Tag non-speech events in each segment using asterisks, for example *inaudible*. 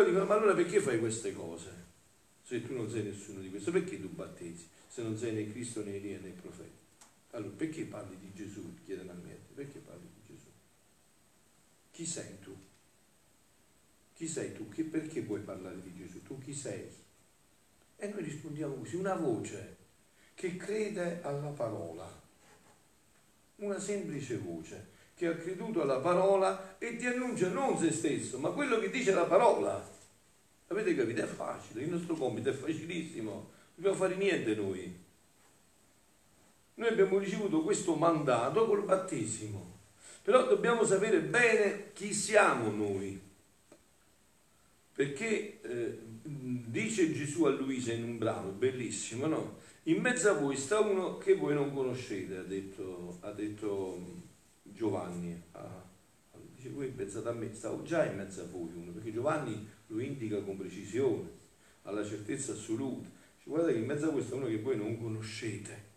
allora dicono, ma allora perché fai queste cose? Se tu non sei nessuno di questo, perché tu battesi? Se non sei né Cristo né Elia né profeta. Allora, perché parli di Gesù? Chiedono a me, perché parli di Gesù? Chi sei tu? Chi sei tu? Che, perché puoi parlare di Gesù? Tu chi sei? E noi rispondiamo così, una voce che crede alla parola, una semplice voce che ha creduto alla parola e ti annuncia non se stesso, ma quello che dice la parola. Avete capito? È facile, il nostro compito è facilissimo, non dobbiamo fare niente noi. Noi abbiamo ricevuto questo mandato col battesimo, però dobbiamo sapere bene chi siamo noi. Perché eh, dice Gesù a Luisa in un brano, bellissimo, no? In mezzo a voi sta uno che voi non conoscete, ha detto, ha detto Giovanni. Ah, dice voi pensate a me, stavo già in mezzo a voi uno, perché Giovanni lo indica con precisione, alla certezza assoluta. Dice, guardate che in mezzo a voi sta uno che voi non conoscete,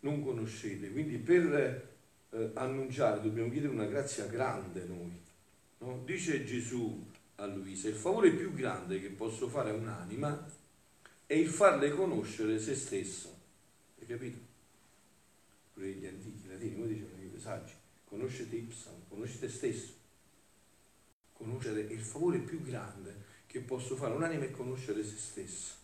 non conoscete. Quindi per eh, annunciare dobbiamo chiedere una grazia grande noi. No? Dice Gesù a Luisa, il favore più grande che posso fare a un'anima è il farle conoscere se stesso. Hai capito? Pure gli antichi latini, come dicevano i saggi, conoscete ipsam, conosci te stesso. Conoscere il favore più grande che posso fare un'anima è conoscere se stesso.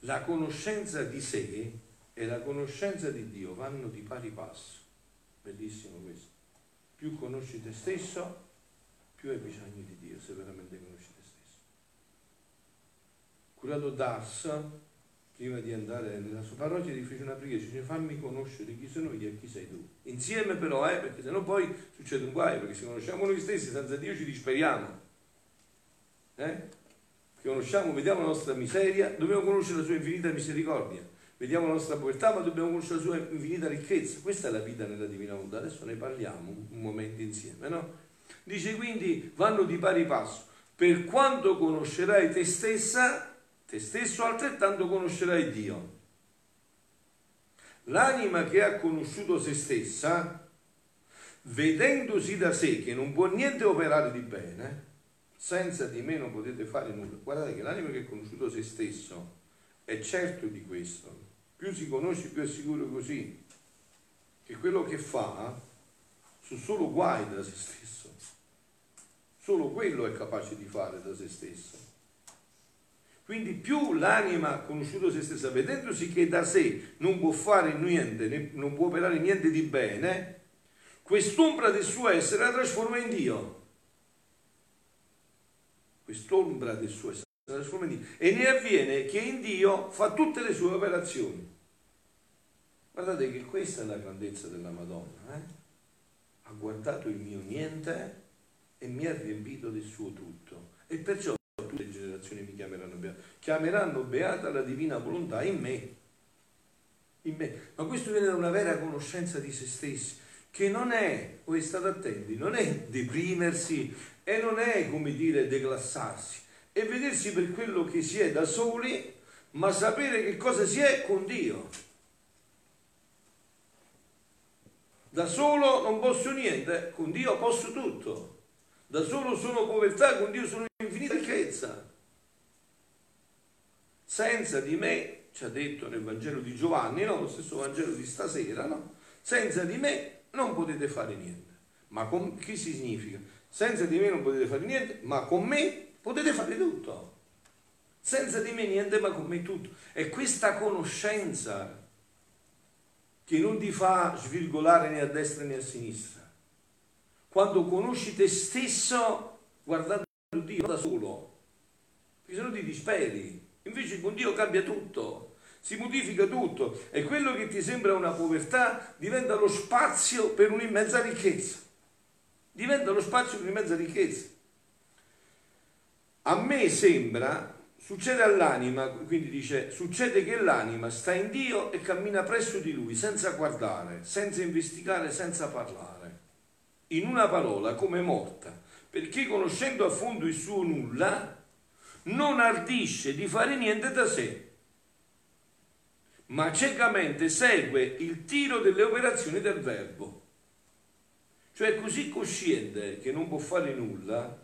La conoscenza di sé e la conoscenza di Dio vanno di pari passo. Bellissimo questo. Più conosci te stesso, più hai bisogno di Dio se veramente conosci te stesso. Curato Das, prima di andare nella sua parrocchia, gli fece una preghiera, dice fammi conoscere chi sono io e chi sei tu. Insieme però, eh, perché sennò poi succede un guaio, perché se conosciamo noi stessi senza Dio ci disperiamo. Eh? Conosciamo, vediamo la nostra miseria, dobbiamo conoscere la sua infinita misericordia. Vediamo la nostra povertà, ma dobbiamo conoscere la sua infinita ricchezza. Questa è la vita nella divina volontà. Adesso ne parliamo un momento insieme, no? Dice quindi vanno di pari passo. Per quanto conoscerai te stessa, te stesso altrettanto conoscerai Dio. L'anima che ha conosciuto se stessa, vedendosi da sé che non può niente operare di bene, senza di me non potete fare nulla. Guardate che l'anima che ha conosciuto se stesso è certo di questo. Più si conosce, più è sicuro così, che quello che fa sono solo guai da se stesso. Solo quello è capace di fare da se stesso. Quindi più l'anima ha conosciuto se stessa, vedendosi che da sé non può fare niente, non può operare niente di bene, quest'ombra del suo essere la trasforma in Dio. Quest'ombra del suo essere la trasforma in Dio. E ne avviene che in Dio fa tutte le sue operazioni. Guardate che questa è la grandezza della Madonna. Eh? Ha guardato il mio niente e mi ha riempito del suo tutto. E perciò tutte le generazioni mi chiameranno beata. La divina volontà in me. In me. Ma questo viene da una vera conoscenza di se stessi, che non è, voi state attenti, non è deprimersi e non è, come dire, declassarsi, è vedersi per quello che si è da soli, ma sapere che cosa si è con Dio. Da solo non posso niente, con Dio posso tutto. Da solo sono povertà, con Dio sono infinita ricchezza. Senza di me, ci ha detto nel Vangelo di Giovanni, no? lo stesso Vangelo di stasera, no? senza di me non potete fare niente. Ma con che significa? Senza di me non potete fare niente, ma con me potete fare tutto. Senza di me niente, ma con me tutto. È questa conoscenza che non ti fa svirgolare né a destra né a sinistra quando conosci te stesso guardando Dio da solo, perché se no ti disperi. Invece con Dio cambia tutto, si modifica tutto e quello che ti sembra una povertà diventa lo spazio per un'immensa ricchezza. Diventa lo spazio per un'immensa ricchezza. A me sembra, succede all'anima, quindi dice, succede che l'anima sta in Dio e cammina presso di Lui senza guardare, senza investigare, senza parlare in una parola come morta, perché conoscendo a fondo il suo nulla, non ardisce di fare niente da sé, ma ciecamente segue il tiro delle operazioni del verbo. Cioè così cosciente che non può fare nulla,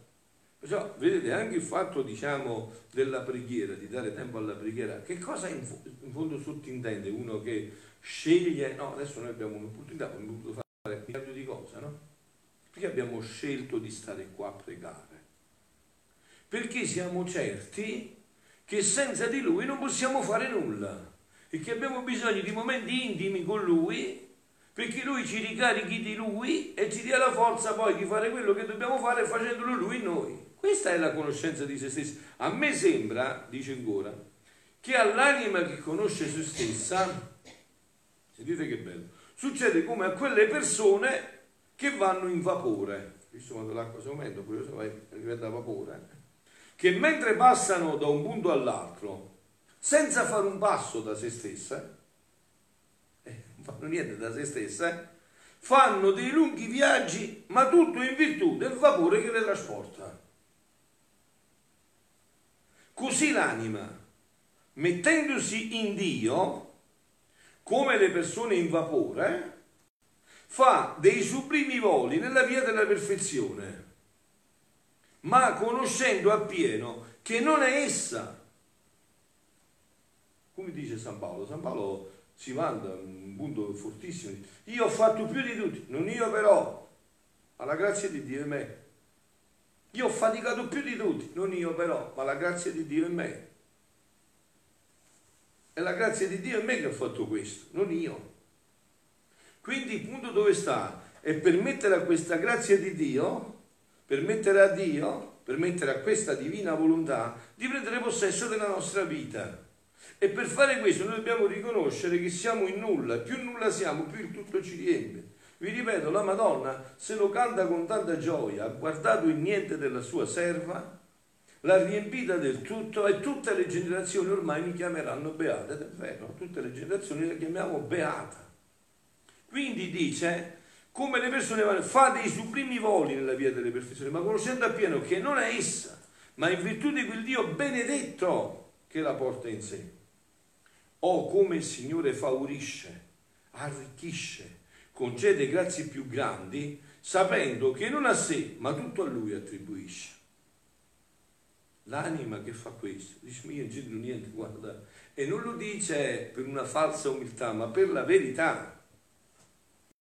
Perciò, vedete, anche il fatto, diciamo, della preghiera, di dare tempo alla preghiera, che cosa in, fondo sottintende uno che sceglie, no, adesso noi abbiamo un'opportunità, abbiamo potuto fare un miliardo di cose, no? Perché abbiamo scelto di stare qua a pregare? Perché siamo certi che senza di Lui non possiamo fare nulla e che abbiamo bisogno di momenti intimi con Lui perché Lui ci ricarichi di Lui e ci dia la forza poi di fare quello che dobbiamo fare facendolo Lui noi. Questa è la conoscenza di se stessi. A me sembra, dice ancora, che all'anima che conosce se stessa, sentite che bello, succede come a quelle persone che vanno in vapore, visto quando l'acqua si aumenta, pure se vai diventa vapore, che mentre passano da un punto all'altro, senza fare un passo da se stessa, eh, non fanno niente da se stessa, eh, fanno dei lunghi viaggi, ma tutto in virtù del vapore che le trasporta. Così l'anima, mettendosi in Dio, come le persone in vapore, fa dei sublimi voli nella via della perfezione, ma conoscendo appieno che non è essa. Come dice San Paolo? San Paolo si manda un punto fortissimo. Io ho fatto più di tutti, non io però, ma la grazia di Dio è me. Io ho faticato più di tutti, non io però, ma la grazia di Dio è me. È la grazia di Dio è me che ha fatto questo, non io. Quindi il punto dove sta è permettere a questa grazia di Dio, permettere a Dio, permettere a questa divina volontà di prendere possesso della nostra vita. E per fare questo noi dobbiamo riconoscere che siamo in nulla, più nulla siamo, più il tutto ci riempie. Vi ripeto, la Madonna se lo canta con tanta gioia, ha guardato il niente della sua serva, l'ha riempita del tutto e tutte le generazioni ormai mi chiameranno beata, ed è vero, tutte le generazioni le chiamiamo beata. Quindi dice, come le persone vanno, fa dei sublimi voli nella via delle perfezioni, ma conoscendo appieno che non è essa, ma in virtù di quel Dio benedetto che la porta in sé. O come il Signore favorisce, arricchisce, concede grazie più grandi, sapendo che non a sé, ma tutto a Lui attribuisce. L'anima che fa questo, dice, ma io non niente, guarda, e non lo dice per una falsa umiltà, ma per la verità.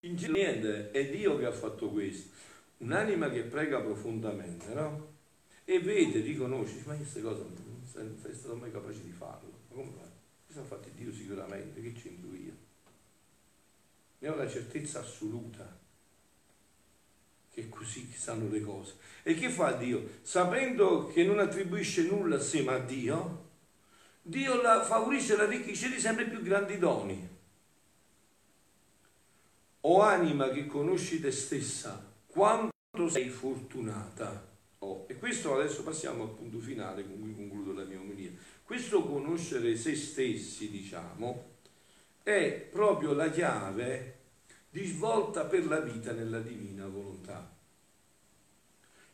Niente, è Dio che ha fatto questo. Un'anima che prega profondamente, no? E vede, riconosce, ma queste cose non sei stato mai capace di farlo. Ma come fai? Questo ha fatto Dio sicuramente, che c'entro io? ne ho la certezza assoluta che è così che stanno le cose. E che fa Dio? Sapendo che non attribuisce nulla a sé ma a Dio, Dio la favorisce e la arricchisce di sempre più grandi doni. O anima che conosci te stessa, quanto sei fortunata. Oh, e questo adesso passiamo al punto finale con cui concludo la mia omelia. Questo conoscere se stessi, diciamo, è proprio la chiave di svolta per la vita nella divina volontà.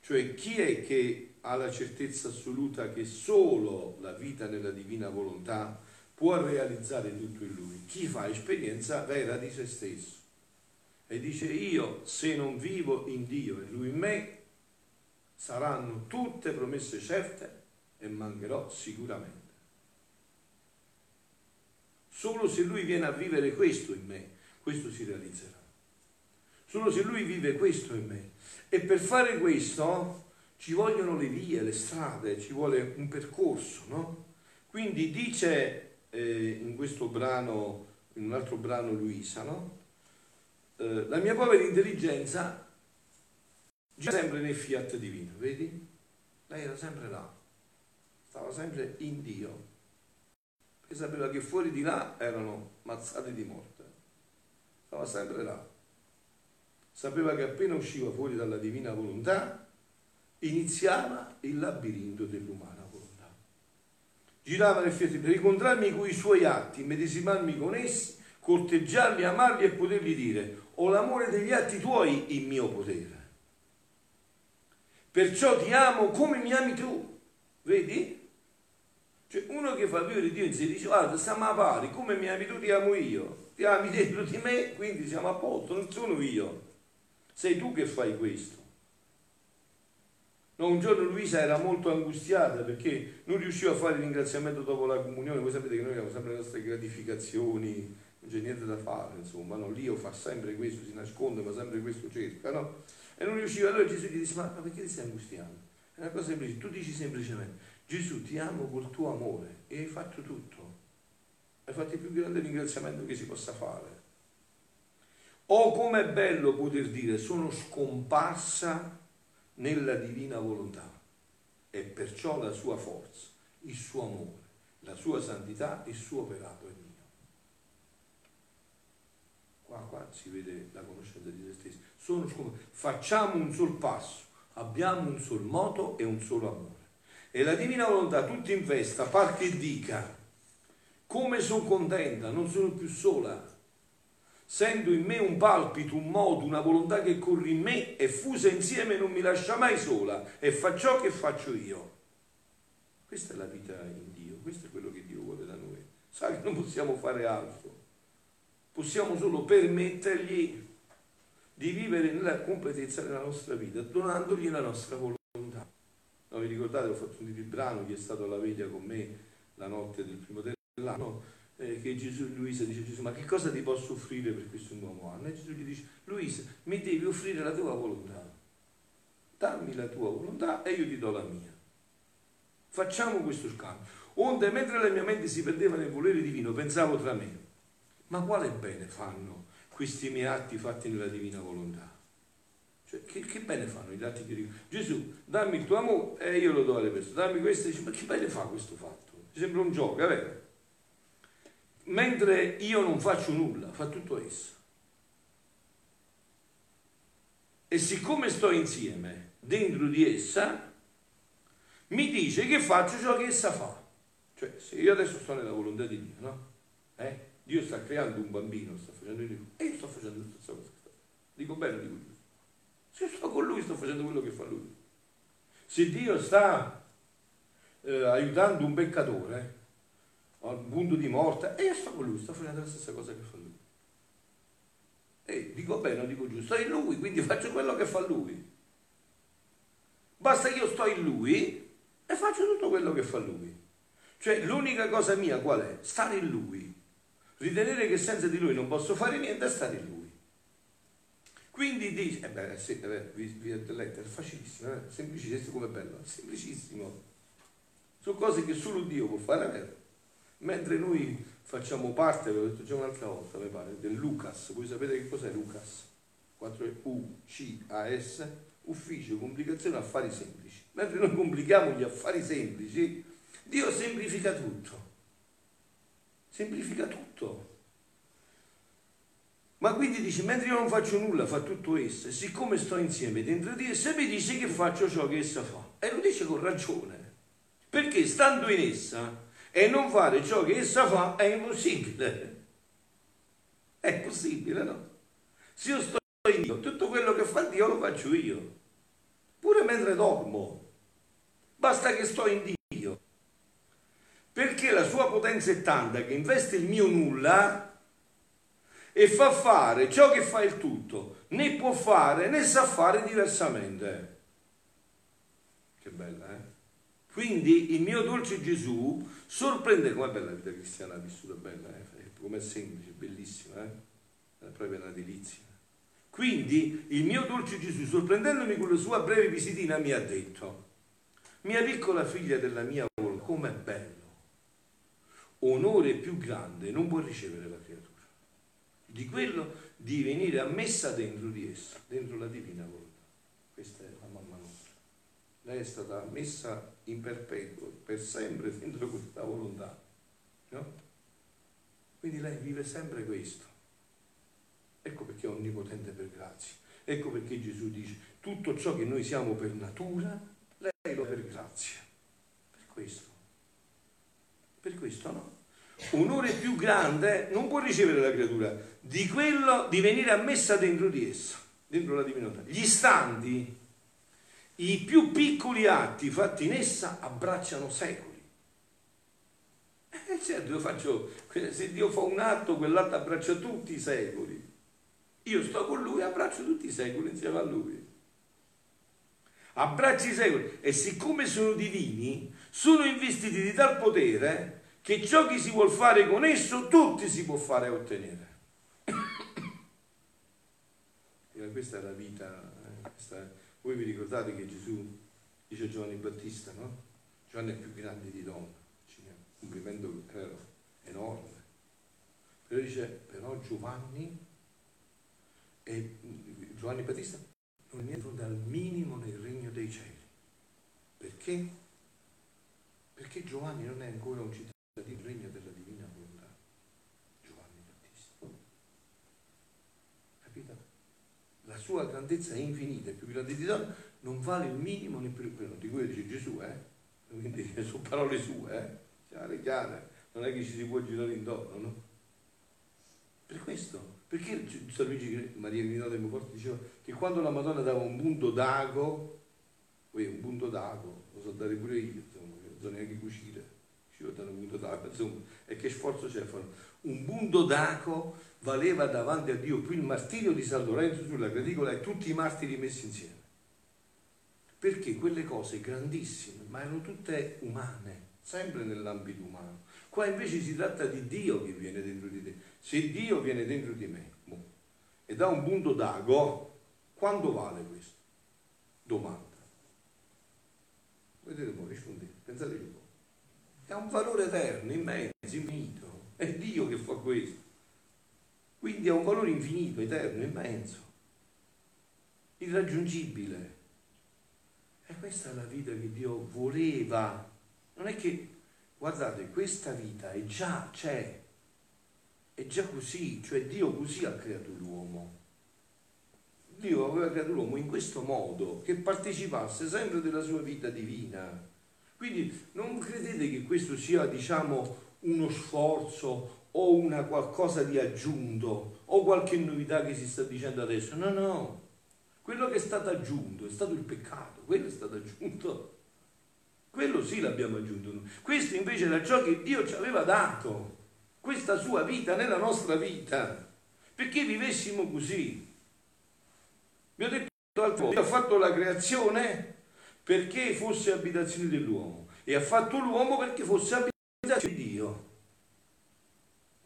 Cioè chi è che ha la certezza assoluta che solo la vita nella divina volontà può realizzare tutto in lui? Chi fa esperienza vera di se stesso e dice io se non vivo in Dio e lui in me saranno tutte promesse certe e mancherò sicuramente. Solo se lui viene a vivere questo in me, questo si realizzerà. Solo se lui vive questo in me. E per fare questo ci vogliono le vie, le strade, ci vuole un percorso, no? Quindi dice eh, in questo brano, in un altro brano Luisa, no? Eh, la mia povera intelligenza gira sempre nel fiat divino, vedi? Lei era sempre là, stava sempre in Dio e sapeva che fuori di là erano mazzate di morte. Stava sempre là. Sapeva che appena usciva fuori dalla divina volontà, iniziava il labirinto dell'umana volontà. Girava nel fiat per incontrarmi con i suoi atti, medesimarmi con essi, corteggiarli, amarli e potergli dire ho l'amore degli atti tuoi in mio potere. Perciò ti amo come mi ami tu. Vedi? Cioè uno che fa vivere Dio in sé dice guarda stiamo a pari, come mi ami tu ti amo io, ti ami dentro di me, quindi siamo a posto, non sono io, sei tu che fai questo. No, un giorno Luisa era molto angustiata perché non riusciva a fare il ringraziamento dopo la comunione. Voi sapete che noi abbiamo sempre le nostre gratificazioni, non c'è niente da fare, insomma, no? L'io fa sempre questo, si nasconde, ma sempre questo cerca, no? E non riusciva. Allora Gesù gli disse, ma, ma perché ti stai angustiando? È una cosa semplice, tu dici semplicemente, Gesù ti amo col tuo amore e hai fatto tutto. Hai fatto il più grande ringraziamento che si possa fare. Oh, com'è bello poter dire, sono scomparsa nella divina volontà e perciò la sua forza, il suo amore, la sua santità, il suo operato è. Qua, qua si vede la conoscenza di se stessi. Sono. Facciamo un sol passo, abbiamo un sol moto e un solo amore. E la divina volontà, tutta in festa, par che dica, come sono contenta, non sono più sola, Sento in me un palpito, un modo, una volontà che corre in me e fusa insieme non mi lascia mai sola e fa ciò che faccio io. Questa è la vita in Dio, questo è quello che Dio vuole da noi. Sa che non possiamo fare altro, possiamo solo permettergli di vivere nella completezza della nostra vita, donandogli la nostra volontà. Non vi ricordate, ho fatto un brano, chi è stato alla veglia con me la notte del primo dell'anno, eh, che Gesù, Luisa dice Gesù, ma che cosa ti posso offrire per questo nuovo anno? E Gesù gli dice, Luisa, mi devi offrire la tua volontà. Dammi la tua volontà e io ti do la mia. Facciamo questo scambio. Onde, mentre la mia mente si perdeva nel volere divino, pensavo tra me, ma quale bene fanno questi miei atti fatti nella divina volontà? Cioè, che, che, bene fanno gli atti che dico? Gesù, dammi il tuo amore e io lo do alle persone. Dammi questo e dice, ma che bene fa questo fatto? Mi sembra un gioco, è vero? mentre io non faccio nulla, fa tutto esso. E siccome sto insieme dentro di essa, mi dice che faccio ciò che essa fa. Cioè, se io adesso sto nella volontà di Dio, no? Eh? Dio sta creando un bambino, sta facendo il e io sto facendo la stessa cosa. Dico bene, dico giusto. Se sto con lui, sto facendo quello che fa lui. Se Dio sta eh, aiutando un peccatore, al punto di morte, e io sto con lui, sto facendo la stessa cosa che fa lui. E dico bene o dico giusto, sto in lui, quindi faccio quello che fa lui. Basta che io sto in lui e faccio tutto quello che fa lui. Cioè l'unica cosa mia qual è? Stare in lui. Ritenere che senza di lui non posso fare niente è stare in lui. Quindi dice, eh beh, sì, eh beh, via dell'etere, è facilissimo, eh? semplicissimo come bello, semplicissimo. Sono cose che solo Dio può fare, vero? Mentre noi facciamo parte, l'ho detto già un'altra volta, mi pare, del Lucas, voi sapete che cos'è Lucas? 4 U, C, A, S, ufficio, complicazione, affari semplici. Mentre noi complichiamo gli affari semplici, Dio semplifica tutto. Semplifica tutto. Ma quindi dice, mentre io non faccio nulla, fa tutto esso, e siccome sto insieme dentro di essa, mi dice che faccio ciò che essa fa. E lo dice con ragione. Perché stando in essa, e non fare ciò che essa fa è impossibile. È possibile, no? Se io sto in Dio, tutto quello che fa Dio lo faccio io. Pure mentre dormo. Basta che sto in Dio. Perché la sua potenza è tanta che investe il mio nulla e fa fare ciò che fa il tutto. Né può fare né sa fare diversamente. Che bella, eh? Quindi il mio dolce Gesù sorprende com'è bella la vita cristiana vissuta bella, eh? com'è semplice, bellissima, eh? è proprio una delizia. Quindi il mio dolce Gesù, sorprendendomi con la sua breve visitina, mi ha detto, mia piccola figlia della mia volontà, com'è bello, onore più grande non può ricevere la creatura, di quello di venire ammessa dentro di essa, dentro la divina volontà. Questa è la mamma nostra. Lei è stata messa in perpetuo, per sempre dentro questa volontà. No? Quindi lei vive sempre questo. Ecco perché è onnipotente per grazia. Ecco perché Gesù dice tutto ciò che noi siamo per natura, lei lo per grazia. Per questo. Per questo no. Onore più grande non può ricevere la creatura di quello di venire ammessa dentro di essa, dentro la divinità. Gli istanti i più piccoli atti fatti in essa abbracciano secoli. Eh certo, io faccio, se Dio fa un atto, quell'atto abbraccia tutti i secoli. Io sto con lui e abbraccio tutti i secoli insieme a lui. abbraccia i secoli e siccome sono divini, sono investiti di tal potere che ciò che si vuol fare con esso, tutti si può fare e ottenere. *coughs* E questa è la vita. Eh? Questa... Voi vi ricordate che Gesù dice a Giovanni Battista, no? Giovanni è più grande di donna, un complimento vero, enorme. Però dice, però Giovanni, e Giovanni Battista non è niente al minimo nel regno dei cieli. Perché? Perché Giovanni non è ancora un cittadino del regno della divina volontà. Giovanni Battista. Capito? La sua grandezza è infinita, è più grande di donna, non vale il minimo neppure quello di cui dice Gesù, eh? Quindi *laughs* sono parole sue, eh? Chiare, chiare. Non è che ci si può girare intorno, no? Per questo perché San Luigi Maria Grinata di Monforte diceva che quando la Madonna dava un punto d'ago, poi un punto d'ago, lo so dare pure io, insomma, non so neanche cucire, ci dare un punto d'ago, insomma, e che sforzo c'è a fare? Un punto d'ago valeva davanti a Dio più il martirio di San Lorenzo sulla graticola e tutti i martiri messi insieme. Perché quelle cose grandissime, ma erano tutte umane, sempre nell'ambito umano. Qua invece si tratta di Dio che viene dentro di te. Se Dio viene dentro di me boh, e dà un punto d'ago, quanto vale questo? Domanda. Vedete voi, rispondete, pensate un po'. È un valore eterno, immenso, infinito. È Dio che fa questo. Quindi ha un valore infinito, eterno, immenso, irraggiungibile. E questa è la vita che Dio voleva. Non è che, guardate, questa vita è già, c'è, è già così, cioè Dio così ha creato l'uomo. Dio aveva creato l'uomo in questo modo, che partecipasse sempre della sua vita divina. Quindi non credete che questo sia, diciamo, uno sforzo o una qualcosa di aggiunto o qualche novità che si sta dicendo adesso. No, no. Quello che è stato aggiunto è stato il peccato, quello è stato aggiunto. Quello sì l'abbiamo aggiunto. Questo invece era ciò che Dio ci aveva dato questa sua vita nella nostra vita, perché vivessimo così. Vi ho detto l'altro Dio ha fatto la creazione perché fosse abitazione dell'uomo e ha fatto l'uomo perché fosse abitazione di Dio.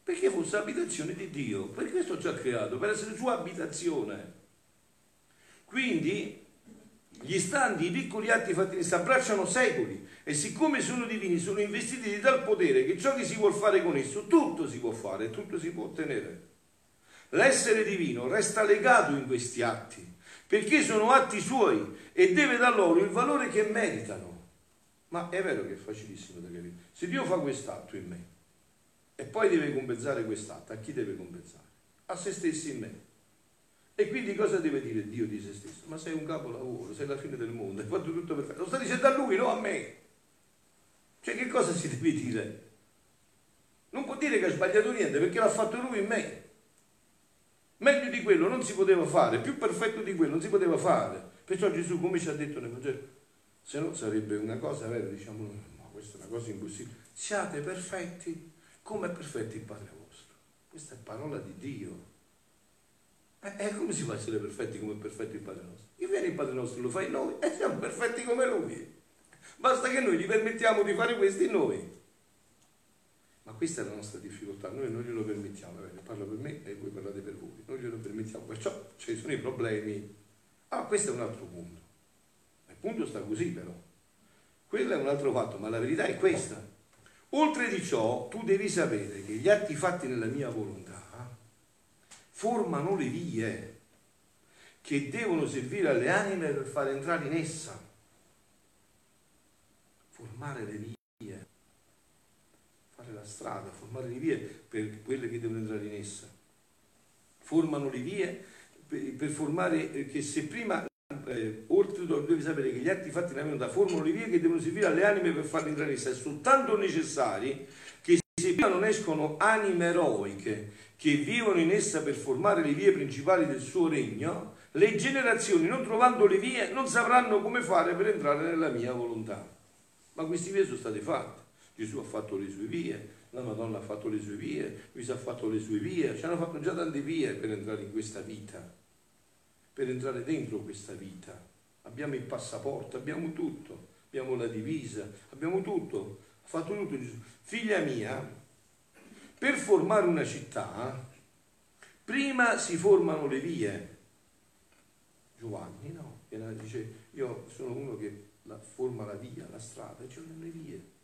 Perché fosse abitazione di Dio, per questo ci ha creato, per essere sua abitazione. Quindi gli istanti, i piccoli atti fatti in abbracciano secoli e siccome sono divini sono investiti di tal potere che ciò che si vuol fare con esso, tutto si può fare, tutto si può ottenere. L'essere divino resta legato in questi atti perché sono atti suoi e deve da loro il valore che meritano. Ma è vero che è facilissimo da capire. Se Dio fa quest'atto in me e poi deve compensare quest'atto, a chi deve compensare? A se stesso in me. E quindi cosa deve dire Dio di se stesso? Ma sei un capolavoro, sei la fine del mondo, hai fatto tutto perfetto. Lo sta dicendo a lui, non a me. Cioè che cosa si deve dire? Non può dire che ha sbagliato niente perché l'ha fatto lui in me. Meglio di quello non si poteva fare, più perfetto di quello non si poteva fare. Perciò Gesù, come ci ha detto nel Vangelo, se no sarebbe una cosa vera, diciamo, no, questa è una cosa impossibile. Siate perfetti come è perfetto il Padre vostro. Questa è parola di Dio. E eh, come si fa a essere perfetti come è perfetto il Padre nostro? Che viene il Padre nostro, lo fai noi e siamo perfetti come Lui. Basta che noi gli permettiamo di fare questo in noi. Ma questa è la nostra difficoltà, noi non glielo permettiamo, bene, parlo per me e voi parlate per voi, non glielo permettiamo, perciò ci sono i problemi. Ah, questo è un altro punto. Il punto sta così però. Quello è un altro fatto, ma la verità è questa. Oltre di ciò, tu devi sapere che gli atti fatti nella mia volontà formano le vie che devono servire alle anime per far entrare in essa. Formare le vie, la strada, formare le vie per quelle che devono entrare in essa. Formano le vie per, per formare, eh, che se prima, eh, oltretutto devi sapere che gli atti fatti nella venuta formano le vie che devono servire alle anime per farle entrare in essa, è soltanto necessari che se prima non escono anime eroiche che vivono in essa per formare le vie principali del suo regno, le generazioni, non trovando le vie, non sapranno come fare per entrare nella mia volontà. Ma queste vie sono state fatte. Gesù ha fatto le sue vie, la Madonna ha fatto le sue vie, Luisa ha fatto le sue vie, ci hanno fatto già tante vie per entrare in questa vita, per entrare dentro questa vita. Abbiamo il passaporto, abbiamo tutto, abbiamo la divisa, abbiamo tutto, ha fatto tutto Gesù. Figlia mia, per formare una città, prima si formano le vie. Giovanni no, dice io sono uno che la, forma la via, la strada, cioè le vie.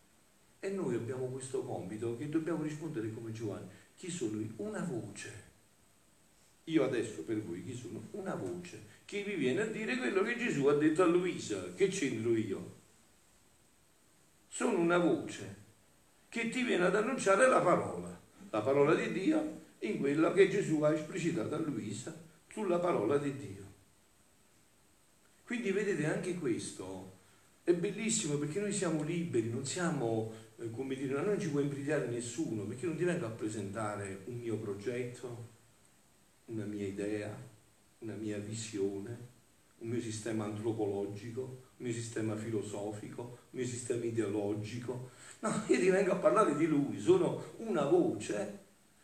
E noi abbiamo questo compito che dobbiamo rispondere come Giovanni. Chi sono io? Una voce. Io adesso per voi chi sono? Una voce che vi viene a dire quello che Gesù ha detto a Luisa. Che c'entro io? Sono una voce che ti viene ad annunciare la parola la parola di Dio in quello che Gesù ha esplicitato a Luisa sulla parola di Dio. Quindi vedete anche questo è bellissimo perché noi siamo liberi, non siamo, eh, come dire, non ci può imbrigliare nessuno, perché non ti vengo a presentare un mio progetto, una mia idea, una mia visione, un mio sistema antropologico, un mio sistema filosofico, un mio sistema ideologico, No, *laughs* io ti vengo a parlare di lui, sono una voce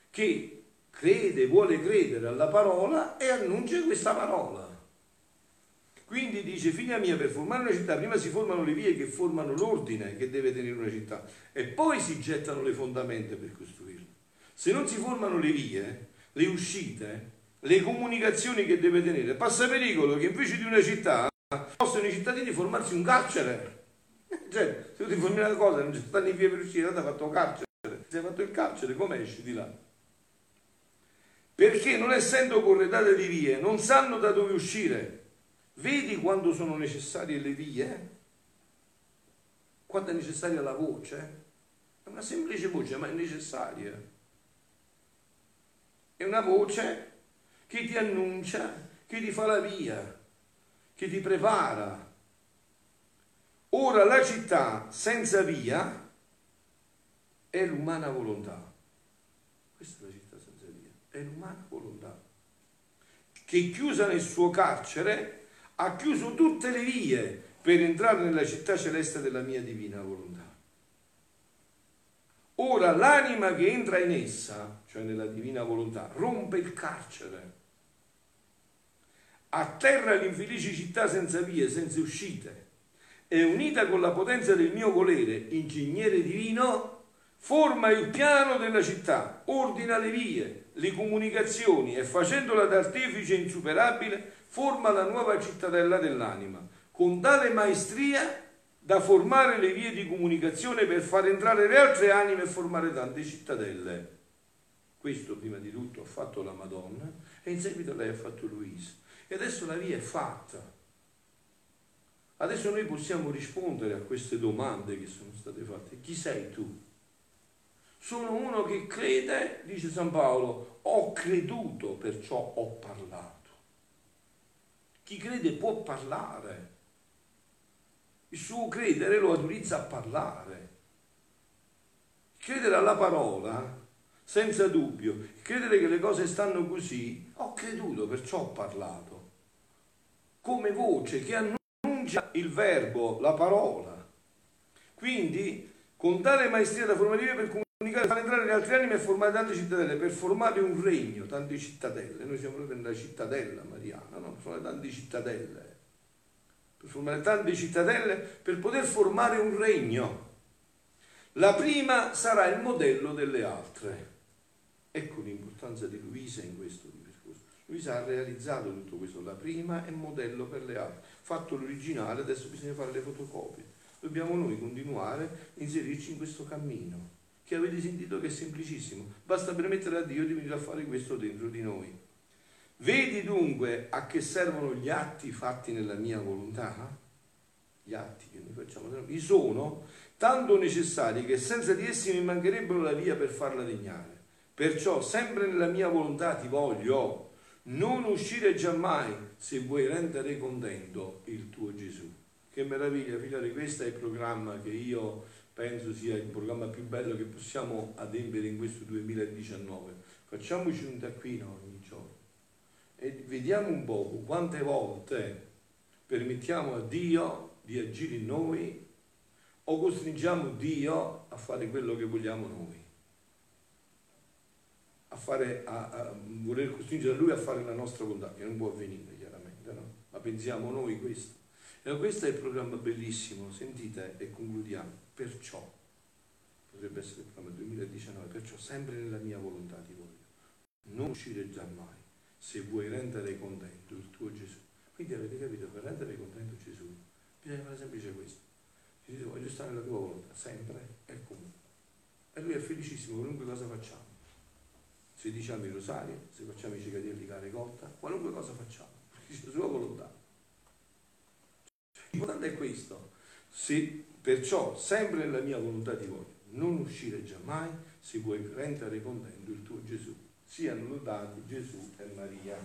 che crede, vuole credere alla parola e annuncia questa parola. Quindi dice, figlia mia, per formare una città prima si formano le vie che formano l'ordine che deve tenere una città e poi si gettano le fondamenta per costruirla. Se non si formano le vie, le uscite, le comunicazioni che deve tenere, passa pericolo che invece di una città possano i cittadini formarsi un carcere *laughs* cioè, se tu ti formi una cosa non ci stanno in via per uscire, ti hai fatto carcere. Se hai fatto il carcere, come esci di là? Perché non essendo corredate di vie, non sanno da dove uscire. Vedi quando sono necessarie le vie? Quando è necessaria la voce? È una semplice voce, ma è necessaria. È una voce che ti annuncia, che ti fa la via, che ti prepara Ora la città senza via è l'umana volontà. Questa è la città senza via, è l'umana volontà. Che chiusa nel suo carcere ha chiuso tutte le vie per entrare nella città celeste della mia divina volontà. Ora l'anima che entra in essa, cioè nella divina volontà, rompe il carcere. Atterra l'infelice città senza vie, senza uscite e unita con la potenza del mio volere, ingegnere divino, forma il piano della città, ordina le vie, le comunicazioni e facendola d'artefice insuperabile, forma la nuova cittadella dell'anima, con tale maestria da formare le vie di comunicazione per far entrare le altre anime e formare tante cittadelle. Questo prima di tutto ha fatto la Madonna e in seguito lei ha fatto Luisa. E adesso la via è fatta. Adesso noi possiamo rispondere a queste domande che sono state fatte. Chi sei tu? Sono uno che crede, dice San Paolo, ho creduto, perciò ho parlato. Chi crede può parlare. Il suo credere lo autorizza a parlare. Credere alla parola, senza dubbio, credere che le cose stanno così, ho creduto, perciò ho parlato. Come voce che annuncia il verbo, la parola. Quindi, con tale maestria da formativa per comunicare, far entrare le altre anime e formare tante cittadelle, per formare un regno, tante cittadelle. Noi siamo proprio nella cittadella mariana, no? formare tante cittadelle. Per formare tante cittadelle, per poter formare un regno. La prima sarà il modello delle altre. Ecco l'importanza di Luisa in questo discorso. Luisa ha realizzato tutto questo, la prima è modello per le altre fatto l'originale, adesso bisogna fare le fotocopie. Dobbiamo noi continuare a inserirci in questo cammino, che avete sentito che è semplicissimo. Basta permettere a Dio di venire a fare questo dentro di noi. Vedi dunque a che servono gli atti fatti nella mia volontà? Gli atti che noi facciamo, mi sono tanto necessari che senza di essi mi mancherebbero la via per farla degnare. Perciò sempre nella mia volontà ti voglio, non uscire giammai se vuoi rendere contento il tuo Gesù. Che meraviglia, figlioli, questo è il programma che io penso sia il programma più bello che possiamo adempiere in questo 2019. Facciamoci un taccuino ogni giorno e vediamo un po' quante volte permettiamo a Dio di agire in noi o costringiamo Dio a fare quello che vogliamo noi a, fare, a, a voler costringere lui a fare la nostra volontà, che non può avvenire chiaramente, no? ma pensiamo noi questo. E questo è il programma bellissimo, sentite e concludiamo. Perciò, potrebbe essere il programma 2019, perciò sempre nella mia volontà ti voglio. Non uscire già mai se vuoi rendere contento il tuo Gesù. Quindi avete capito, per rendere contento Gesù bisogna fare semplice questo. Gesù voglio stare nella tua volontà, sempre e comunque. E lui è felicissimo qualunque cosa facciamo. Se diciamo il rosario, se facciamo i cicadielli cara cotta, qualunque cosa facciamo, perché c'è la sua volontà. L'importante è questo. Se, perciò, sempre nella mia volontà ti voglio, non uscire giammai se vuoi rendere contento il tuo Gesù. Siano lodati Gesù e Maria.